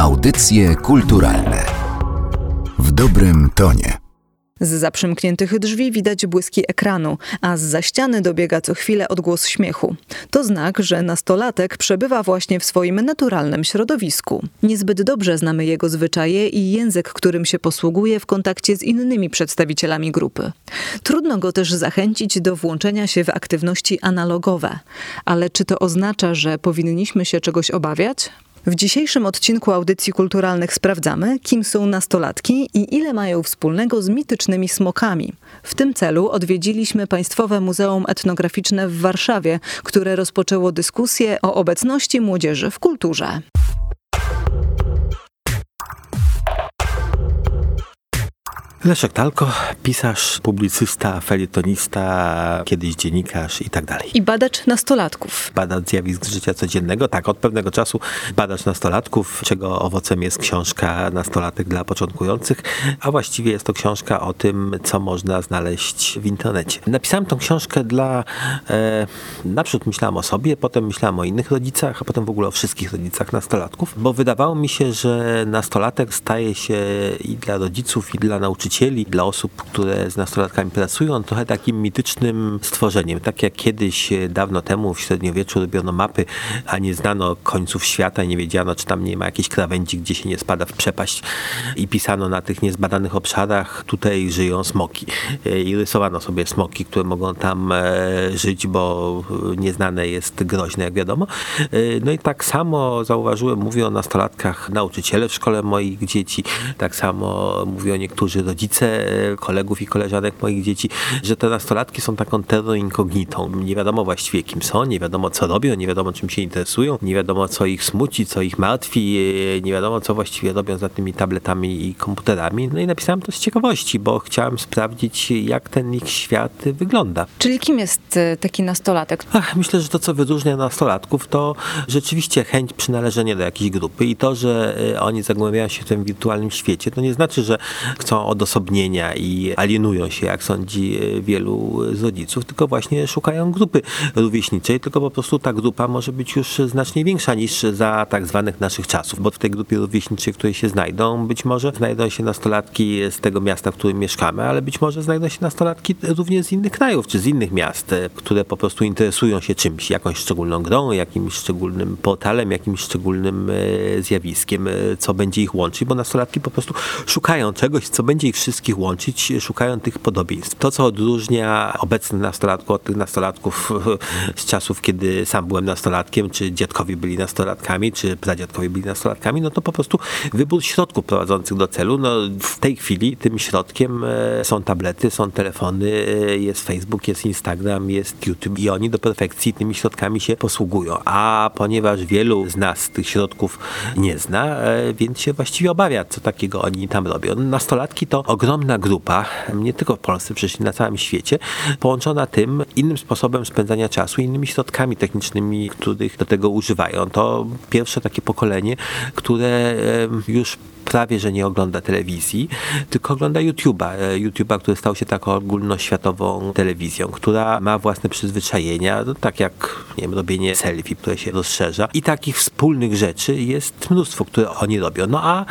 Audycje kulturalne w dobrym tonie. Z zaprzymkniętych drzwi widać błyski ekranu, a z za ściany dobiega co chwilę odgłos śmiechu. To znak, że nastolatek przebywa właśnie w swoim naturalnym środowisku. Niezbyt dobrze znamy jego zwyczaje i język, którym się posługuje w kontakcie z innymi przedstawicielami grupy. Trudno go też zachęcić do włączenia się w aktywności analogowe. Ale czy to oznacza, że powinniśmy się czegoś obawiać? W dzisiejszym odcinku audycji kulturalnych sprawdzamy, kim są nastolatki i ile mają wspólnego z mitycznymi smokami. W tym celu odwiedziliśmy Państwowe Muzeum Etnograficzne w Warszawie, które rozpoczęło dyskusję o obecności młodzieży w kulturze. Leszek Talko, pisarz, publicysta, felietonista, kiedyś dziennikarz i tak dalej. I badacz nastolatków. Badacz zjawisk życia codziennego, tak, od pewnego czasu badacz nastolatków, czego owocem jest książka Nastolatek dla początkujących, a właściwie jest to książka o tym, co można znaleźć w internecie. Napisałem tą książkę dla, e, naprzód myślałem o sobie, potem myślałem o innych rodzicach, a potem w ogóle o wszystkich rodzicach nastolatków, bo wydawało mi się, że nastolatek staje się i dla rodziców, i dla nauczycieli nauczycieli, dla osób, które z nastolatkami pracują, trochę takim mitycznym stworzeniem. Tak jak kiedyś, e, dawno temu w średniowieczu robiono mapy, a nie znano końców świata, nie wiedziano, czy tam nie ma jakiejś krawędzi, gdzie się nie spada w przepaść i pisano na tych niezbadanych obszarach, tutaj żyją smoki. E, I rysowano sobie smoki, które mogą tam e, żyć, bo nieznane jest groźne, jak wiadomo. No i tak samo zauważyłem, mówię o nastolatkach nauczyciele w szkole moich dzieci, tak samo mówią niektórzy rodzice, rodzice e, kolegów i koleżanek moich dzieci, że te nastolatki są taką terror incognitą. Nie wiadomo właściwie kim są, nie wiadomo co robią, nie wiadomo czym się interesują, nie wiadomo co ich smuci, co ich martwi, e, nie wiadomo co właściwie robią za tymi tabletami i komputerami. No i napisałem to z ciekawości, bo chciałem sprawdzić jak ten ich świat wygląda. Czyli kim jest e, taki nastolatek? Ach, myślę, że to co wyróżnia nastolatków to rzeczywiście chęć przynależenia do jakiejś grupy i to, że oni zagłębiają się w tym wirtualnym świecie, to nie znaczy, że chcą odosobnić odosobnienia i alienują się, jak sądzi e, wielu z rodziców, tylko właśnie szukają grupy rówieśniczej, tylko po prostu ta grupa może być już znacznie większa niż za tak zwanych naszych czasów, bo w tej grupie rówieśniczej, w której się znajdą, być może znajdą się nastolatki z tego miasta, w którym mieszkamy, ale być może znajdą się nastolatki również z innych krajów, czy z innych miast, e, które po prostu interesują się czymś, jakąś szczególną grą, jakimś szczególnym portalem, jakimś szczególnym e, zjawiskiem, co będzie ich łączyć, bo nastolatki po prostu szukają czegoś, co będzie ich wszystkich łączyć, szukają tych podobieństw. To, co odróżnia obecnych nastolatków od tych nastolatków z czasów, kiedy sam byłem nastolatkiem, czy dziadkowie byli nastolatkami, czy pradziadkowie byli nastolatkami, no to po prostu wybór środków prowadzących do celu. No, w tej chwili tym środkiem e, są tablety, są telefony, e, jest Facebook, jest Instagram, jest YouTube i oni do perfekcji tymi środkami się posługują. A ponieważ wielu z nas tych środków nie zna, e, więc się właściwie obawia, co takiego oni tam robią. Nastolatki to ogromna grupa, nie tylko w Polsce, przecież na całym świecie, połączona tym innym sposobem spędzania czasu, innymi środkami technicznymi, których do tego używają. To pierwsze takie pokolenie, które już prawie, że nie ogląda telewizji, tylko ogląda YouTube'a. E, YouTube'a, który stał się taką ogólnoświatową telewizją, która ma własne przyzwyczajenia, no, tak jak nie wiem, robienie selfie, które się rozszerza. I takich wspólnych rzeczy jest mnóstwo, które oni robią. No a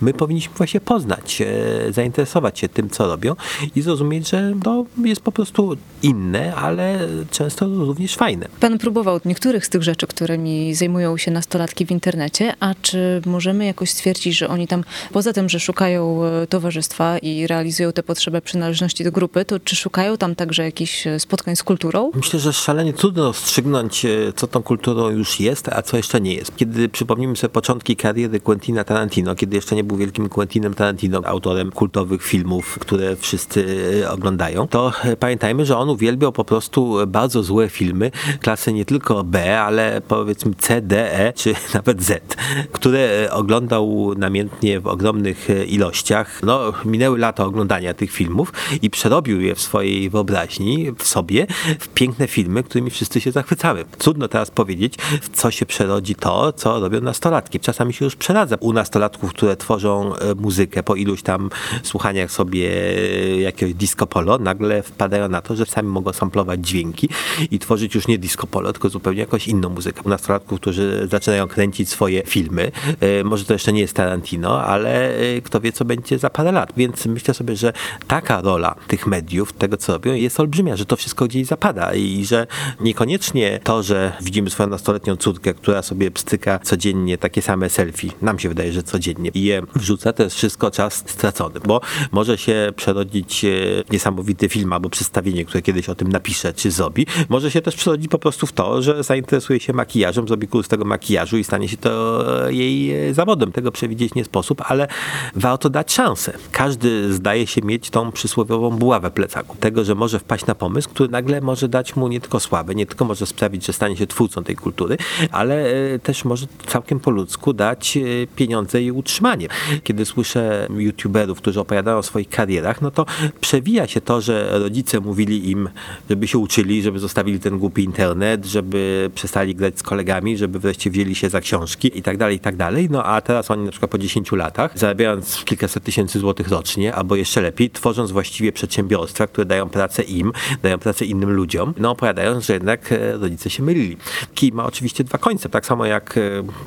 my powinniśmy właśnie poznać, e, zainteresować się tym, co robią i zrozumieć, że to jest po prostu inne, ale często również fajne. Pan próbował niektórych z tych rzeczy, którymi zajmują się nastolatki w internecie, a czy możemy jakoś stwierdzić, że oni tam Poza tym, że szukają e, towarzystwa i realizują tę potrzebę przynależności do grupy, to czy szukają tam także jakichś e, spotkań z kulturą? Myślę, że szalenie trudno rozstrzygnąć, e, co tą kulturą już jest, a co jeszcze nie jest. Kiedy przypomnimy sobie początki kariery Quentina Tarantino, kiedy jeszcze nie był wielkim Quentinem Tarantino, autorem kultowych filmów, które wszyscy oglądają, to pamiętajmy, że on uwielbiał po prostu bardzo złe filmy, klasy nie tylko B, ale powiedzmy C, D, E, czy nawet Z, które oglądał namiętnie w ogromnych e, ilościach. No, minęły lata oglądania tych filmów i przerobił je w swojej wyobraźni, w sobie, w piękne filmy, którymi wszyscy się zachwycamy. Trudno teraz powiedzieć, w co się przerodzi to, co robią nastolatki. Czasami się już przeradza u nastolatków, które tworzą e, muzykę po iluś tam słuchaniach sobie e, jakiegoś disco polo, nagle wpadają na to, że sami mogą samplować dźwięki i tworzyć już nie disco polo, tylko zupełnie jakąś inną muzykę. Nastolatków, którzy zaczynają kręcić swoje filmy, e, może to jeszcze nie jest Tarantino, ale kto wie, co będzie za parę lat. Więc myślę sobie, że taka rola tych mediów, tego co robią, jest olbrzymia, że to wszystko gdzieś zapada i że niekoniecznie to, że widzimy swoją nastoletnią córkę, która sobie pstyka codziennie takie same selfie, nam się wydaje, że codziennie i je wrzuca, to jest wszystko czas stracony, bo może się przerodzić e, niesamowity film albo przedstawienie, które kiedyś o tym napisze czy zrobi. Może się też przerodzić po prostu w to, że zainteresuje się makijażem, zrobi kurs tego makijażu i stanie się to jej zawodem. Tego przewidzieć nie sposób, ale warto dać szansę. Każdy zdaje się mieć tą przysłowiową buławę plecaku. Tego, że może wpaść na pomysł, który nagle może dać mu nie tylko sławę, nie tylko może sprawić, że stanie się twórcą tej kultury, ale e, też może całkiem po ludzku dać e, pieniądze i utrzymanie. Kiedy słyszę youtuberów, którzy opowiadają o swoich karierach, no to przewija się to, że rodzice mówili im, żeby się uczyli, żeby zostawili ten głupi internet, żeby przestali grać z kolegami, żeby wreszcie wzięli się za książki i tak dalej, i tak dalej. No a teraz oni na przykład po 10 latach, zarabiając kilkaset tysięcy złotych rocznie, albo jeszcze lepiej, tworząc właściwie przedsiębiorstwa, które dają pracę im, dają pracę innym ludziom, no opowiadają, że jednak e, rodzice się mylili. Kij ma oczywiście dwa końce, tak samo jak e,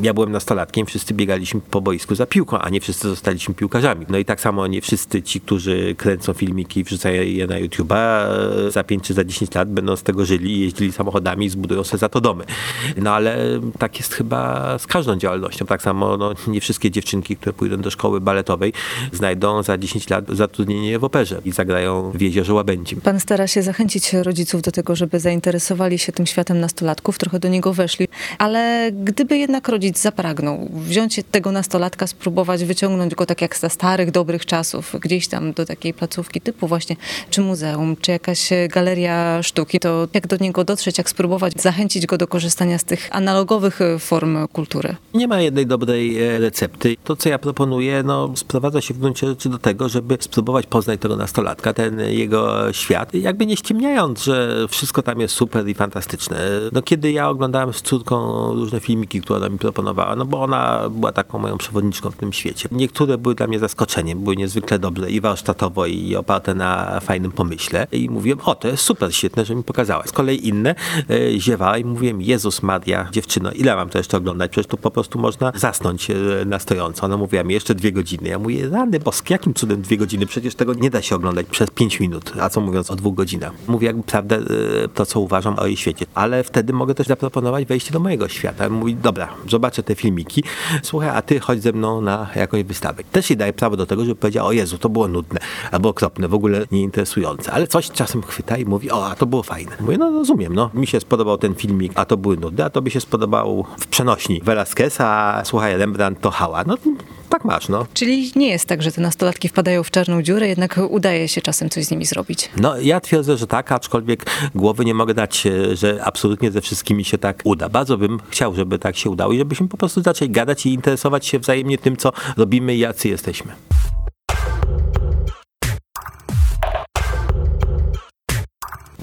ja byłem nastolatkiem, wszyscy biegaliśmy po boisku za piłką, a nie wszyscy zostaliśmy piłkarzami. No i tak samo nie wszyscy ci, którzy kręcą filmiki i wrzucają je na YouTube'a, za 5 czy za 10 lat będą z tego żyli, jeździli samochodami i zbudują sobie za to domy. No ale tak jest chyba z każdą działalnością. Tak samo no, nie wszystkie dziewczynki, które pójdą do szkoły baletowej, znajdą za 10 lat zatrudnienie w operze i zagrają w jeziorze Łabędzim. Pan stara się zachęcić rodziców do tego, żeby zainteresowali się tym światem nastolatków, trochę do niego weszli, ale gdyby jednak rodzic zapragnął wziąć tego nastolatka, spróbować wyciągnąć go tak jak za starych, dobrych czasów, gdzieś tam do takiej placówki typu właśnie, czy muzeum, czy jakaś galeria sztuki, to jak do niego dotrzeć, jak spróbować zachęcić go do korzystania z tych analogowych form kultury? Nie ma jednej dobrej e, recepty. To, co ja proponuję, no, sprowadza się w gruncie rzeczy do tego, żeby spróbować poznać tego nastolatka, ten jego świat, jakby nie ściemniając, że wszystko tam jest super i fantastyczne. No, kiedy ja oglądałem z córką różne filmiki, które ona mi proponowała, no bo ona była taką moją przewodniczką w tym świecie. Niektóre były dla mnie zaskoczeniem, były niezwykle dobre i warsztatowo i oparte na fajnym pomyśle i mówiłem, o to jest super, świetne, że mi pokazała. Z kolei inne e, ziewała i mówiłem, Jezus Maria, dziewczyno, ile mam to jeszcze oglądać? Przecież tu po prostu można zasnąć e, na stojąco. Ona mówiła mi, jeszcze dwie godziny. Ja mówię, rany boskie, jakim cudem dwie godziny? Przecież tego nie da się oglądać przez pięć minut, a co mówiąc o dwóch godzinach. Mówię jakby prawdę, e, to co uważam o jej świecie. Ale wtedy mogę też zaproponować wejście do mojego świata. Mówi, dobra, zobaczę te filmiki, słuchaj, a ty chodź ze mną na jakąś wystawę. Też jej daje prawo do tego, żeby powiedział, o to było nudne, albo okropne, w ogóle nieinteresujące. Ale coś czasem chwyta i mówi, o, a to było fajne. Mówię, no rozumiem, no, mi się spodobał ten filmik, a to były nudy, a to by się spodobał w przenośni Velasquez, a słuchaj, Rembrandt to hała. No tak masz, no. Czyli nie jest tak, że te nastolatki wpadają w czarną dziurę, jednak udaje się czasem coś z nimi zrobić. No ja twierdzę, że tak, aczkolwiek głowy nie mogę dać, e, że absolutnie ze wszystkimi się tak uda. Bardzo bym chciał, żeby tak się udało i żebyśmy po prostu zaczęli gadać i interesować się wzajemnie tym, co robimy i jacy jesteśmy.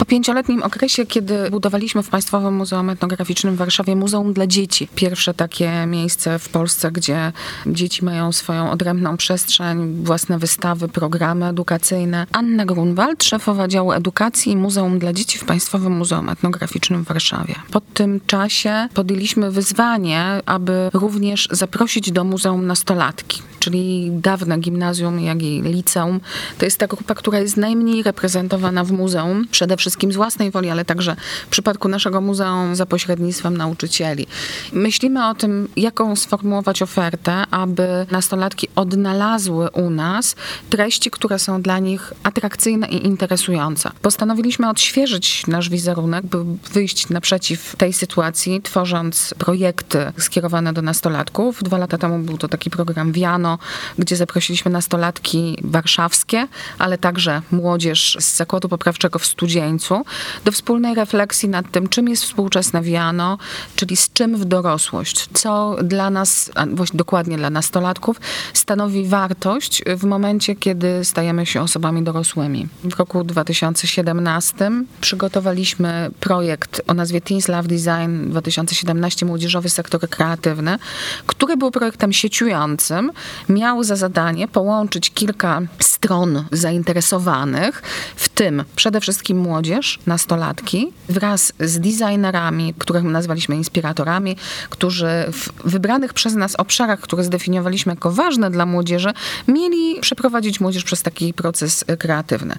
Pięcioletnim okresie, kiedy budowaliśmy w Państwowym Muzeum Etnograficznym w Warszawie Muzeum dla Dzieci, pierwsze takie miejsce w Polsce, gdzie dzieci mają swoją odrębną przestrzeń, własne wystawy, programy edukacyjne. Anna Grunwald, szefowa działu edukacji Muzeum dla Dzieci w Państwowym Muzeum Etnograficznym w Warszawie. Po tym czasie podjęliśmy wyzwanie, aby również zaprosić do muzeum nastolatki, czyli dawne gimnazjum, jak i liceum. To jest ta grupa, która jest najmniej reprezentowana w muzeum. Przede wszystkim z własnej woli, ale także w przypadku naszego muzeum za pośrednictwem nauczycieli. Myślimy o tym, jaką sformułować ofertę, aby nastolatki odnalazły u nas treści, które są dla nich atrakcyjne i interesujące. Postanowiliśmy odświeżyć nasz wizerunek, by wyjść naprzeciw tej sytuacji, tworząc projekty skierowane do nastolatków. Dwa lata temu był to taki program Wiano, Gdzie zaprosiliśmy nastolatki warszawskie, ale także młodzież z Zakładu Poprawczego w Studzieńcu do wspólnej refleksji nad tym, czym jest współczesne wiano, czyli z czym w dorosłość, co dla nas, a właśnie dokładnie dla nastolatków, stanowi wartość w momencie, kiedy stajemy się osobami dorosłymi. W roku 2017 przygotowaliśmy projekt o nazwie Teens Love Design 2017 Młodzieżowy Sektor Kreatywny, który był projektem sieciującym. Miał za zadanie połączyć kilka stron zainteresowanych, w tym przede wszystkim młodzież, nastolatki, wraz z designerami, których nazwaliśmy inspiratorami, którzy w wybranych przez nas obszarach, które zdefiniowaliśmy jako ważne dla młodzieży, mieli przeprowadzić młodzież przez taki proces kreatywny.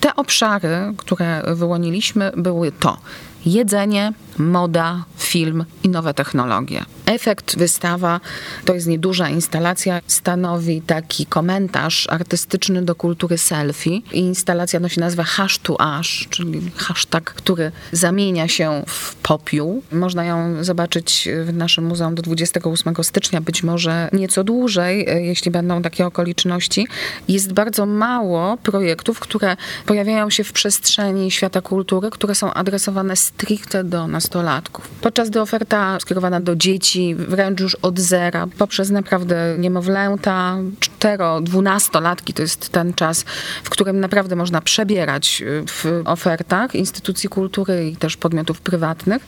Te obszary, które wyłoniliśmy, były to jedzenie, moda, film i nowe technologie. Efekt wystawa to jest nieduża instalacja, stanowi taki komentarz artystyczny do kultury selfie. Instalacja nosi nazwę Hash to Ash, czyli hashtag, który zamienia się w popiół. Można ją zobaczyć w naszym muzeum do 28 stycznia, być może nieco dłużej, jeśli będą takie okoliczności. Jest bardzo mało projektów, które pojawiają się w przestrzeni świata kultury, które są adresowane stricte do nastolatków. Podczas gdy oferta skierowana do dzieci, wręcz już od zera, poprzez naprawdę niemowlęta, cztero, dwunastolatki, to jest ten czas, w którym naprawdę można przebierać y, w ofertach instytucji kultury i też podmiotów prywatnych.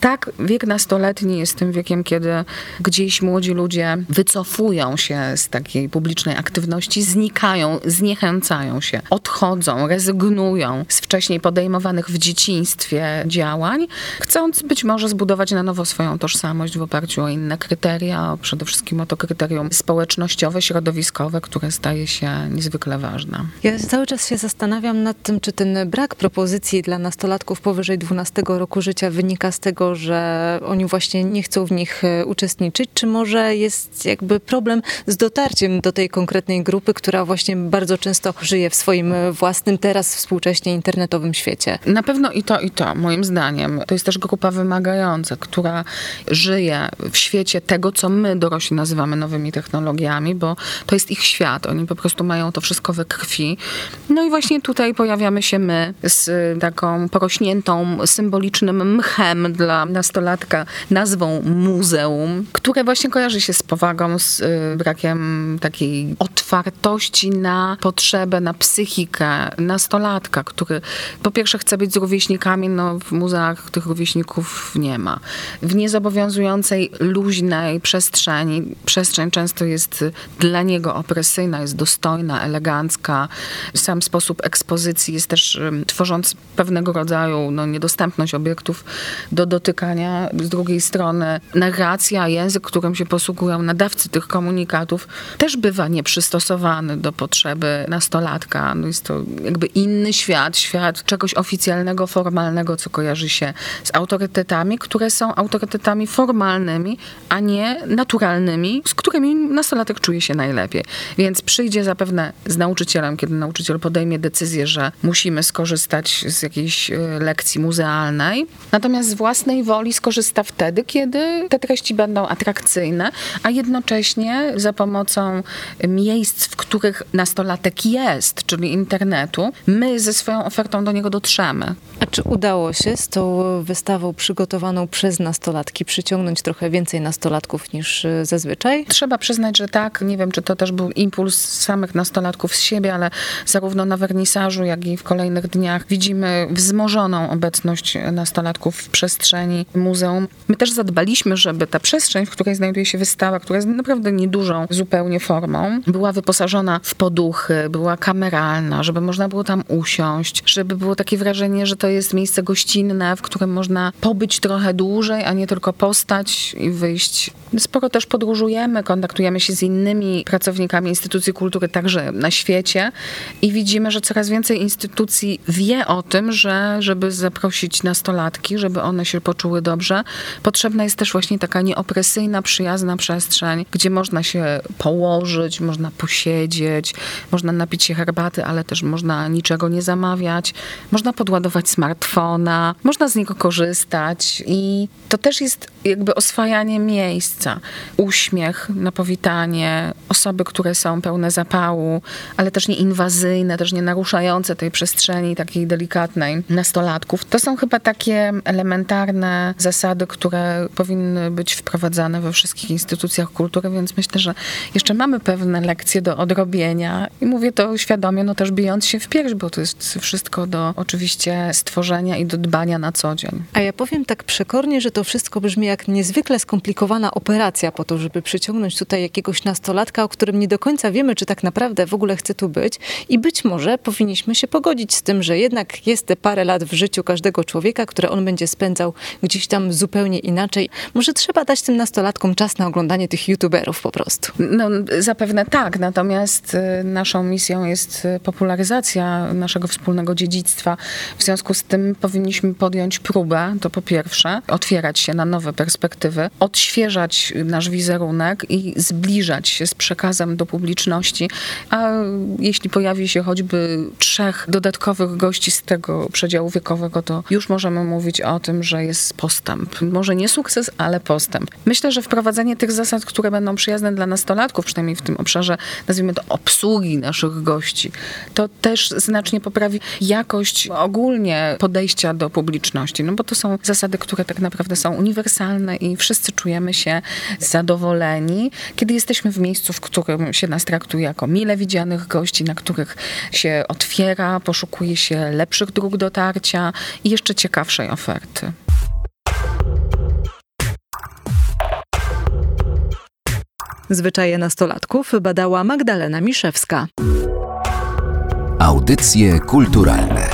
Tak, wiek nastoletni jest tym wiekiem, kiedy gdzieś młodzi ludzie wycofują się z takiej publicznej aktywności, znikają, zniechęcają się, odchodzą, rezygnują z wcześniej podejmowanych w dzieciństwie działań, chcąc być może zbudować na nowo swoją tożsamość w oparciu o inne kryteria, przede wszystkim o to kryterium społecznościowe, środowiskowe, które staje się niezwykle ważne. Ja cały czas się zastanawiam nad tym, czy ten brak propozycji dla nastolatków powyżej 12 roku życia wynika z tego, że oni właśnie nie chcą w nich e, uczestniczyć, czy może jest jakby problem z dotarciem do tej konkretnej grupy, która właśnie bardzo często żyje w swoim własnym, teraz współcześnie internetowym świecie? Na pewno i to, i to, moim zdaniem. To jest też grupa wymagająca, która żyje w świecie tego, co my dorośli nazywamy nowymi technologiami, bo to jest ich świat. Oni po prostu mają to wszystko we krwi. No i właśnie tutaj pojawiamy się my z taką porośniętą symbolicznym mchem dla nastolatka nazwą muzeum, które właśnie kojarzy się z powagą, z y, brakiem takiej otwartości na potrzebę, na psychikę nastolatka, który po pierwsze chce być z rówieśnikami, no w muzeach tych rówieśników nie ma. W niezobowiązującej, luźnej przestrzeni, przestrzeń często jest dla niego opresyjna, jest dostojna, elegancka. Sam sposób ekspozycji jest też, tworząc pewnego rodzaju no, niedostępność obiektów do dotykania. Z drugiej strony narracja, język, którym się posługują nadawcy tych komunikatów, też bywa nieprzystosowany do potrzeby nastolatka. No jest to jakby inny świat, świat czegoś oficjalnego, formalnego, co kojarzy się z autorytetami, które są autorytetami formalnymi, a nie naturalnymi, z którymi nastolatek czuje się najlepiej. Więc przyjdzie zapewne z nauczycielem, kiedy nauczyciel podejmie decyzję, że musimy skorzystać z jakiejś e, lekcji muzealnej, natomiast z własnej woli skorzysta wtedy, kiedy te treści będą atrakcyjne, a jednocześnie za pomocą miejsc, w których nastolatek jest, czyli internetu, my ze swoją ofertą do niego dotrzemy. A czy udało się z tą wystawą przygotowaną przez nastolatki przyciągnąć trochę więcej nastolatków niż y, zazwyczaj? Trzeba przyznać, że tak. Nie wiem, czy to też był impuls samych nastolatków z siebie, ale zarówno na wernisażu, jak i w kolejnych dniach widzimy wzmożoną obecność nastolatków w przestrzeni muzeum. My też zadbaliśmy, żeby ta przestrzeń, w której znajduje się wystawa, która jest naprawdę niedużą zupełnie formą, była wyposażona w poduchy, była kameralna, żeby można było tam usiąść, żeby było takie wrażenie, że to jest miejsce gościnne, w którym można pobyć trochę dłużej, a nie tylko postać i wyjść. Sporo też podróżujemy, kontaktujemy się z innymi pracownikami instytucji kultury także na świecie i widzimy, że coraz więcej instytucji wie o tym, że żeby zaprosić nastolatki, żeby one się poczuły dobrze, potrzebna jest też właśnie taka nieopresyjna, przyjazna przestrzeń, gdzie można się położyć, można posiedzieć, można napić się herbaty, ale też można niczego nie zamawiać, można podładować smartfona, można z niego korzystać i to też jest jakby oswajanie miejsca. Uśmiech na powitanie, osoby, które są pełne zapału, ale też nie inwazyjne, też nie naruszające tej przestrzeni takiej delikatnej nastolatków. To są chyba takie elementarne zasady, które powinny być wprowadzane we wszystkich instytucjach kultury, więc myślę, że jeszcze mamy pewne lekcje do odrobienia i mówię to świadomie, no też bijąc się w pierś, bo to jest wszystko do oczywiście stworzenia i do dbania na co dzień. A ja powiem tak przekornie, że to wszystko brzmi jak niezwykle skomplikowana operacja po to, żeby przyciągnąć tutaj jakiegoś nastolatka, o którym nie do końca wiemy, czy tak naprawdę w ogóle chce tu być i być może powinniśmy się pogodzić z tym, że jednak jest te parę lat w życiu każdego człowieka, które on będzie spędzał gdzieś tam zupełnie inaczej. Może trzeba dać tym nastolatkom czas na oglądanie tych youtuberów po prostu. No zapewne tak, natomiast y, naszą misją jest y, popularyzacja naszego wspólnego dziedzictwa. W związku z tym powinniśmy podjąć próbę, to po pierwsze, otwierać się na nowe perspektywy, odświeżać nasz wizerunek i zbliżać się z przekazem do publiczności, a jeśli pojawi się choćby trzech dodatkowych gości z tego przedziału wiekowego, to już możemy mówić o tym, że jest postęp. Może nie sukces, ale postęp. Myślę, że wprowadzenie tych zasad, które będą przyjazne dla nastolatków, przynajmniej w tym obszarze, nazwijmy to obsługi naszych gości, to też znacznie poprawi jakość ogólnie podejścia do publiczności, no bo to są zasady, które tak naprawdę są uniwersalne i wszyscy czujemy się zadowoleni, kiedy jesteśmy w miejscu, w którym się nas traktuje jako mile widzianych gości, na których się otwiera, poszukuje się lepszych dróg dotarcia i jeszcze ciekawszej oferty. Zwyczaje nastolatków badała Magdalena Miszewska. Audycje kulturalne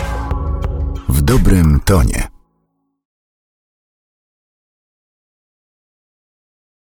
w dobrym tonie.